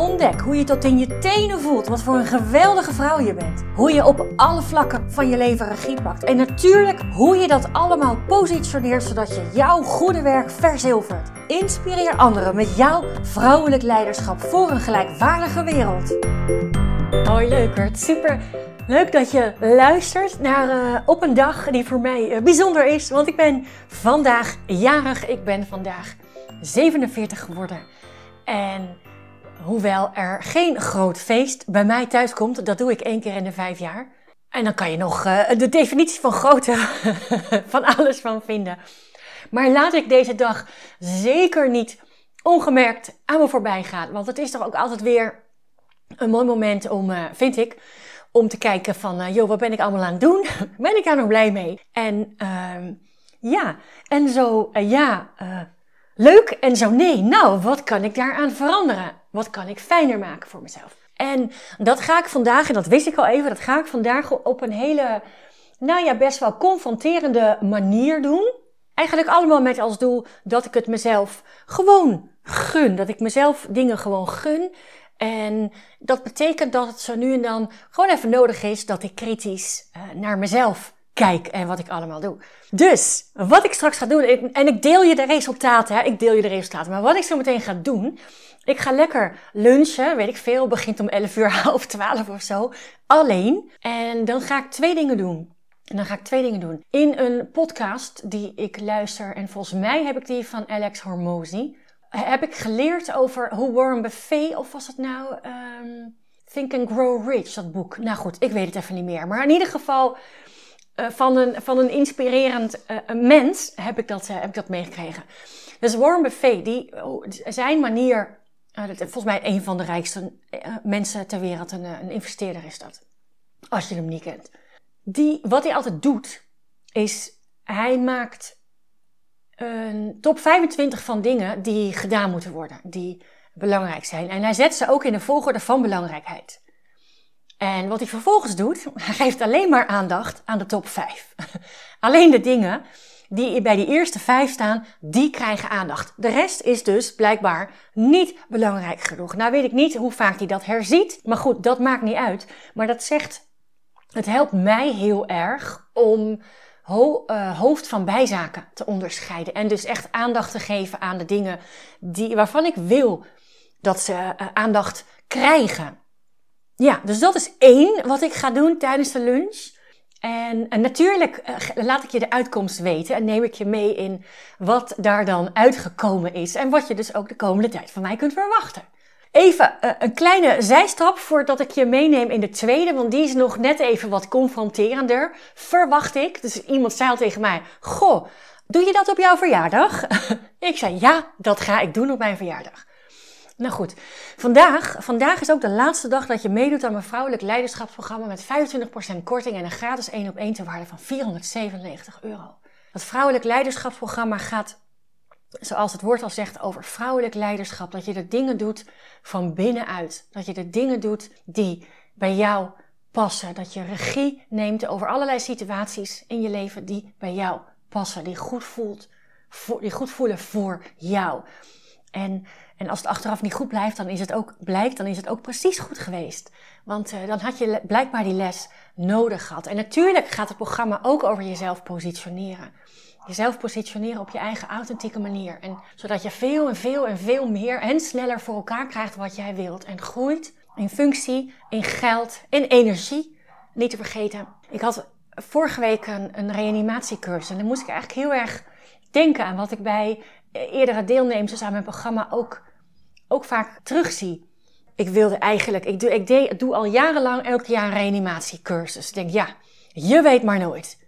Ontdek hoe je tot in je tenen voelt wat voor een geweldige vrouw je bent. Hoe je op alle vlakken van je leven regie pakt. En natuurlijk hoe je dat allemaal positioneert zodat je jouw goede werk verzilvert. Inspireer anderen met jouw vrouwelijk leiderschap voor een gelijkwaardige wereld. Hoi leukert, super leuk dat je luistert naar uh, op een dag die voor mij uh, bijzonder is. Want ik ben vandaag jarig, ik ben vandaag 47 geworden. En hoewel er geen groot feest bij mij thuis komt, dat doe ik één keer in de vijf jaar. En dan kan je nog uh, de definitie van grootte van alles van vinden. Maar laat ik deze dag zeker niet ongemerkt aan me voorbij gaan. Want het is toch ook altijd weer een mooi moment om, uh, vind ik, om te kijken van, uh, joh, wat ben ik allemaal aan het doen? ben ik daar nog blij mee? En uh, ja, en zo, ja, leuk en zo nee. Nou, wat kan ik daaraan veranderen? Wat kan ik fijner maken voor mezelf? En dat ga ik vandaag, en dat wist ik al even, dat ga ik vandaag op een hele, nou ja, best wel confronterende manier doen. Eigenlijk allemaal met als doel dat ik het mezelf gewoon gun. Dat ik mezelf dingen gewoon gun. En dat betekent dat het zo nu en dan gewoon even nodig is dat ik kritisch uh, naar mezelf kijk en wat ik allemaal doe. Dus, wat ik straks ga doen, en ik deel je de resultaten, hè, ik deel je de resultaten, maar wat ik zo meteen ga doen, ik ga lekker lunchen, weet ik veel, begint om 11 uur, half 12 of zo, alleen. En dan ga ik twee dingen doen. En dan ga ik twee dingen doen. In een podcast die ik luister, en volgens mij heb ik die van Alex Hormozy, heb ik geleerd over hoe Warren Buffet, of was het nou um, Think and Grow Rich, dat boek. Nou goed, ik weet het even niet meer. Maar in ieder geval van, een, van een inspirerend uh, mens heb ik, dat, uh, heb ik dat meegekregen. Dus Warren Buffet, die, oh, zijn manier, volgens mij een van de rijkste mensen ter wereld, een, een investeerder is dat. Als je hem niet kent die, wat hij altijd doet, is hij maakt een top 25 van dingen die gedaan moeten worden, die belangrijk zijn. En hij zet ze ook in de volgorde van belangrijkheid. En wat hij vervolgens doet, hij geeft alleen maar aandacht aan de top 5. alleen de dingen die bij die eerste vijf staan, die krijgen aandacht. De rest is dus blijkbaar niet belangrijk genoeg. Nou weet ik niet hoe vaak hij dat herziet, maar goed, dat maakt niet uit. Maar dat zegt het helpt mij heel erg om uh, hoofd van bijzaken te onderscheiden. En dus echt aandacht te geven aan de dingen die, waarvan ik wil dat ze uh, aandacht krijgen. Ja, dus dat is één wat ik ga doen tijdens de lunch. En, en natuurlijk uh, laat ik je de uitkomst weten en neem ik je mee in wat daar dan uitgekomen is. En wat je dus ook de komende tijd van mij kunt verwachten. Even uh, een kleine zijstap voordat ik je meeneem in de tweede, want die is nog net even wat confronterender, verwacht ik. Dus iemand zei al tegen mij, goh, doe je dat op jouw verjaardag? ik zei, ja, dat ga ik doen op mijn verjaardag. Nou goed, vandaag, vandaag is ook de laatste dag dat je meedoet aan mijn vrouwelijk leiderschapsprogramma met 25% korting en een gratis 1 op 1 te waarde van 497 euro. Dat vrouwelijk leiderschapsprogramma gaat zoals het woord al zegt, over vrouwelijk leiderschap. Dat je de dingen doet van binnenuit. Dat je de dingen doet die bij jou passen. Dat je regie neemt over allerlei situaties in je leven die bij jou passen. Die goed, voelt, die goed voelen voor jou. En, en als het achteraf niet goed blijft, dan is het ook, blijkt, dan is het ook precies goed geweest. Want uh, dan had je blijkbaar die les nodig gehad. En natuurlijk gaat het programma ook over jezelf positioneren jezelf positioneren op je eigen authentieke manier. En zodat je veel en veel en veel meer en sneller voor elkaar krijgt wat jij wilt. En groeit in functie, in geld, in energie. Niet te vergeten, ik had vorige week een, een reanimatiecursus. En dan moest ik eigenlijk heel erg denken aan wat ik bij eerdere deelnemers aan mijn programma ook, ook vaak terugzie. Ik wilde eigenlijk, ik doe, ik deed, doe al jarenlang elk jaar een reanimatiecursus. Ik denk, ja, je weet maar nooit.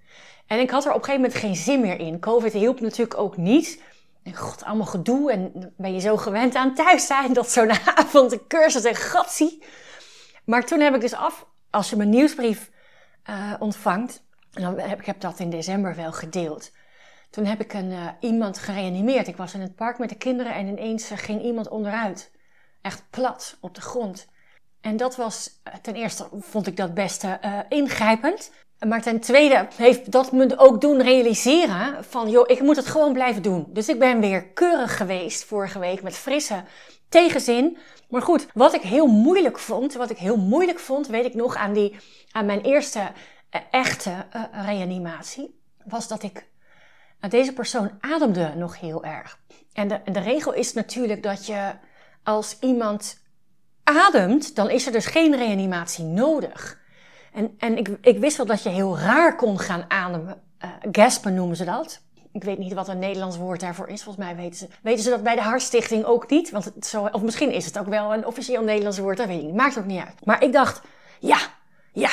En ik had er op een gegeven moment geen zin meer in. Covid hielp natuurlijk ook niet. En god, allemaal gedoe. En ben je zo gewend aan thuis zijn dat zo'n avond een cursus en gatsie. Maar toen heb ik dus af, als je mijn nieuwsbrief uh, ontvangt, en dan heb ik heb dat in december wel gedeeld. Toen heb ik een, iemand gereanimeerd. Ik was in het park met de kinderen en ineens ging iemand onderuit. Echt plat op de grond. En dat was, ten eerste vond ik dat best ingrijpend. Maar ten tweede heeft dat me ook doen realiseren van, joh, ik moet het gewoon blijven doen. Dus ik ben weer keurig geweest vorige week met frisse tegenzin. Maar goed, wat ik heel moeilijk vond, wat ik heel moeilijk vond, weet ik nog aan, die, aan mijn eerste echte reanimatie, was dat ik, deze persoon ademde nog heel erg. En de, de regel is natuurlijk dat je als iemand ademt, dan is er dus geen reanimatie nodig. En, en ik, ik wist wel dat je heel raar kon gaan ademen. Uh, gaspen noemen ze dat. Ik weet niet wat een Nederlands woord daarvoor is. Volgens mij weten ze, weten ze dat bij de Hartstichting ook niet. Want zo, of misschien is het ook wel een officieel Nederlands woord. Dat weet ik niet. Maakt ook niet uit. Maar ik dacht, ja, ja,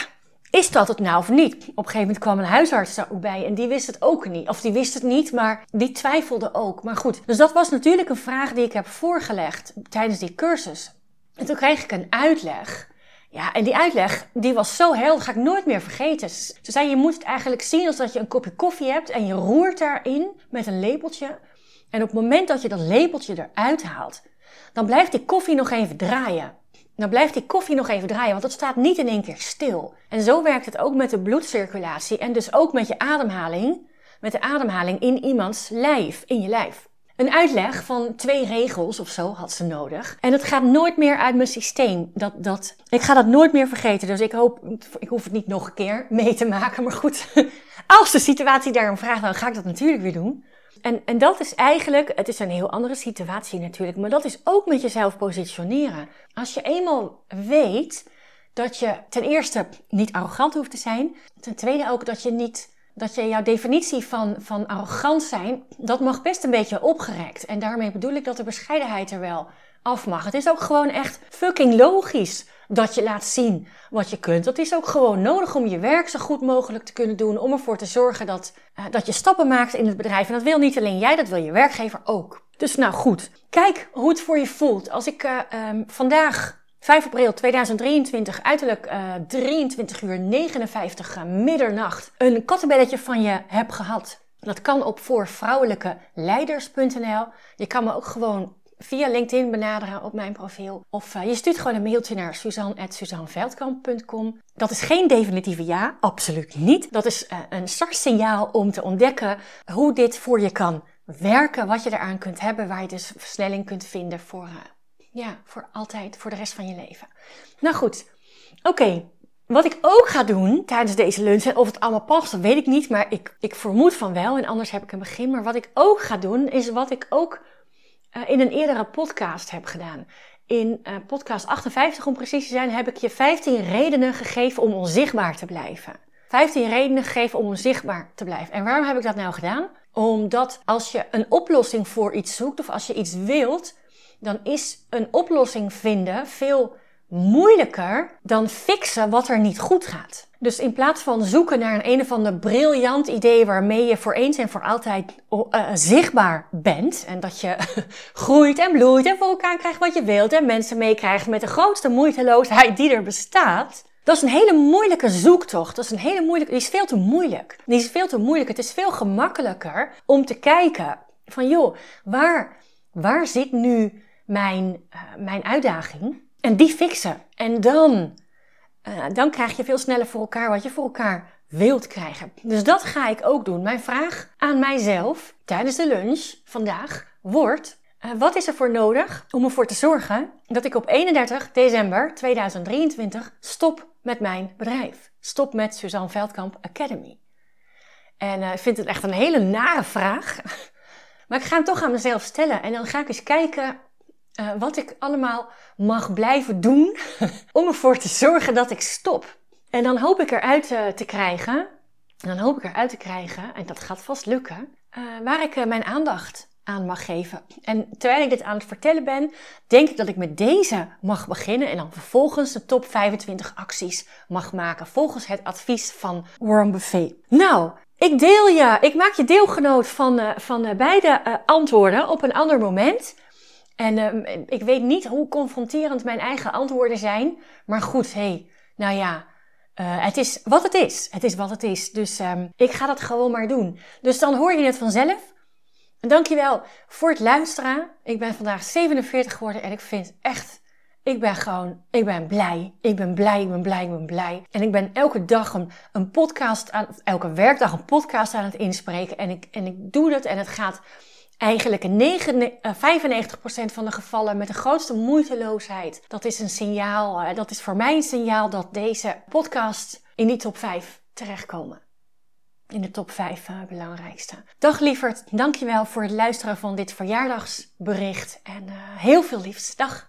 is dat het nou of niet? Op een gegeven moment kwam een huisarts daar ook bij en die wist het ook niet. Of die wist het niet, maar die twijfelde ook. Maar goed, dus dat was natuurlijk een vraag die ik heb voorgelegd tijdens die cursus. En toen kreeg ik een uitleg ja, en die uitleg, die was zo helder, ga ik nooit meer vergeten. Ze zei, je moet het eigenlijk zien als dat je een kopje koffie hebt en je roert daarin met een lepeltje. En op het moment dat je dat lepeltje eruit haalt, dan blijft die koffie nog even draaien. Dan blijft die koffie nog even draaien, want het staat niet in één keer stil. En zo werkt het ook met de bloedcirculatie en dus ook met je ademhaling. Met de ademhaling in iemands lijf, in je lijf. Een uitleg van twee regels of zo had ze nodig. En het gaat nooit meer uit mijn systeem. Dat, dat, ik ga dat nooit meer vergeten. Dus ik hoop, ik hoef het niet nog een keer mee te maken. Maar goed, als de situatie daarom vraagt, dan ga ik dat natuurlijk weer doen. En, en dat is eigenlijk, het is een heel andere situatie natuurlijk, maar dat is ook met jezelf positioneren. Als je eenmaal weet dat je ten eerste niet arrogant hoeft te zijn, ten tweede ook dat je niet dat je jouw definitie van, van arrogant zijn, dat mag best een beetje opgerekt. En daarmee bedoel ik dat de bescheidenheid er wel af. Het is ook gewoon echt fucking logisch dat je laat zien wat je kunt. Dat is ook gewoon nodig om je werk zo goed mogelijk te kunnen doen. Om ervoor te zorgen dat, uh, dat je stappen maakt in het bedrijf. En dat wil niet alleen jij, dat wil je werkgever ook. Dus nou goed, kijk hoe het voor je voelt. Als ik uh, um, vandaag 5 april 2023, uiterlijk uh, 23 uur 59 uh, middernacht, een kattenbelletje van je heb gehad. Dat kan op voorvrouwelijkeleiders.nl. Je kan me ook gewoon via LinkedIn benaderen op mijn profiel. Of uh, je stuurt gewoon een mailtje naar suzanne.suzanneveldkamp.com. Dat is geen definitieve ja, absoluut niet. Dat is uh, een startsignaal om te ontdekken hoe dit voor je kan werken, wat je eraan kunt hebben, waar je dus versnelling kunt vinden voor uh, ja, voor altijd, voor de rest van je leven. Nou goed, oké. Wat ik ook ga doen tijdens deze lunch, en of het allemaal past, dat weet ik niet, maar ik, ik vermoed van wel, en anders heb ik een begin. Maar wat ik ook ga doen, is wat ik ook uh, in een eerdere podcast heb gedaan. In uh, podcast 58, om precies te zijn, heb ik je 15 redenen gegeven om onzichtbaar te blijven. 15 redenen gegeven om onzichtbaar te blijven. En waarom heb ik dat nou gedaan? Omdat als je een oplossing voor iets zoekt, of als je iets wilt, dan is een oplossing vinden veel moeilijker dan fixen wat er niet goed gaat. Dus in plaats van zoeken naar een een of ander briljant idee waarmee je voor eens en voor altijd uh, zichtbaar bent en dat je groeit en bloeit en voor elkaar krijgt wat je wilt en mensen meekrijgt met de grootste moeiteloosheid die er bestaat, dat is een hele moeilijke zoektocht. Dat is een hele moeilijke, die is veel te moeilijk. Die is veel te moeilijk. Het is veel gemakkelijker om te kijken van joh, waar, waar zit nu mijn, uh, mijn uitdaging en die fixen. En dan, uh, dan krijg je veel sneller voor elkaar wat je voor elkaar wilt krijgen. Dus dat ga ik ook doen. Mijn vraag aan mijzelf tijdens de lunch vandaag wordt: uh, wat is er voor nodig om ervoor te zorgen dat ik op 31 december 2023 stop met mijn bedrijf? Stop met Suzanne Veldkamp Academy. En ik vind het echt een hele nare vraag. Maar ik ga hem toch aan mezelf stellen. En dan ga ik eens kijken uh, wat ik allemaal mag blijven doen om ervoor te zorgen dat ik stop. En dan hoop ik eruit uh, te krijgen, dan hoop ik eruit te krijgen, en dat gaat vast lukken, uh, waar ik mijn aandacht aan mag geven. En terwijl ik dit aan het vertellen ben, denk ik dat ik met deze mag beginnen en dan vervolgens de top 25 acties mag maken volgens het advies van Warren Buffet. Nou, ik deel je, ik maak je deelgenoot van, van beide antwoorden op een ander moment. En uh, ik weet niet hoe confronterend mijn eigen antwoorden zijn. Maar goed, hé, hey, nou ja, Uh, het is wat het is. Het is wat het is. Dus um, ik ga dat gewoon maar doen. Dus dan hoor je het vanzelf. Dankjewel voor het luisteren. Ik ben vandaag 47 geworden en ik vind echt, ik ben gewoon, ik ben blij. Ik ben blij, ik ben blij, ik ben blij. En ik ben elke dag een, een podcast aan, elke werkdag een podcast aan het inspreken. En ik, en ik doe dat en het gaat eigenlijk 9, 95% eh, van de gevallen met de grootste moeiteloosheid. Dat is een signaal, eh, dat is voor mij een signaal dat deze podcast in die top 5 terechtkomen. In de top 5 uh, eh, belangrijkste. Dag lieverd, dankjewel voor het luisteren van dit verjaardagsbericht. En heel veel liefs. Dag.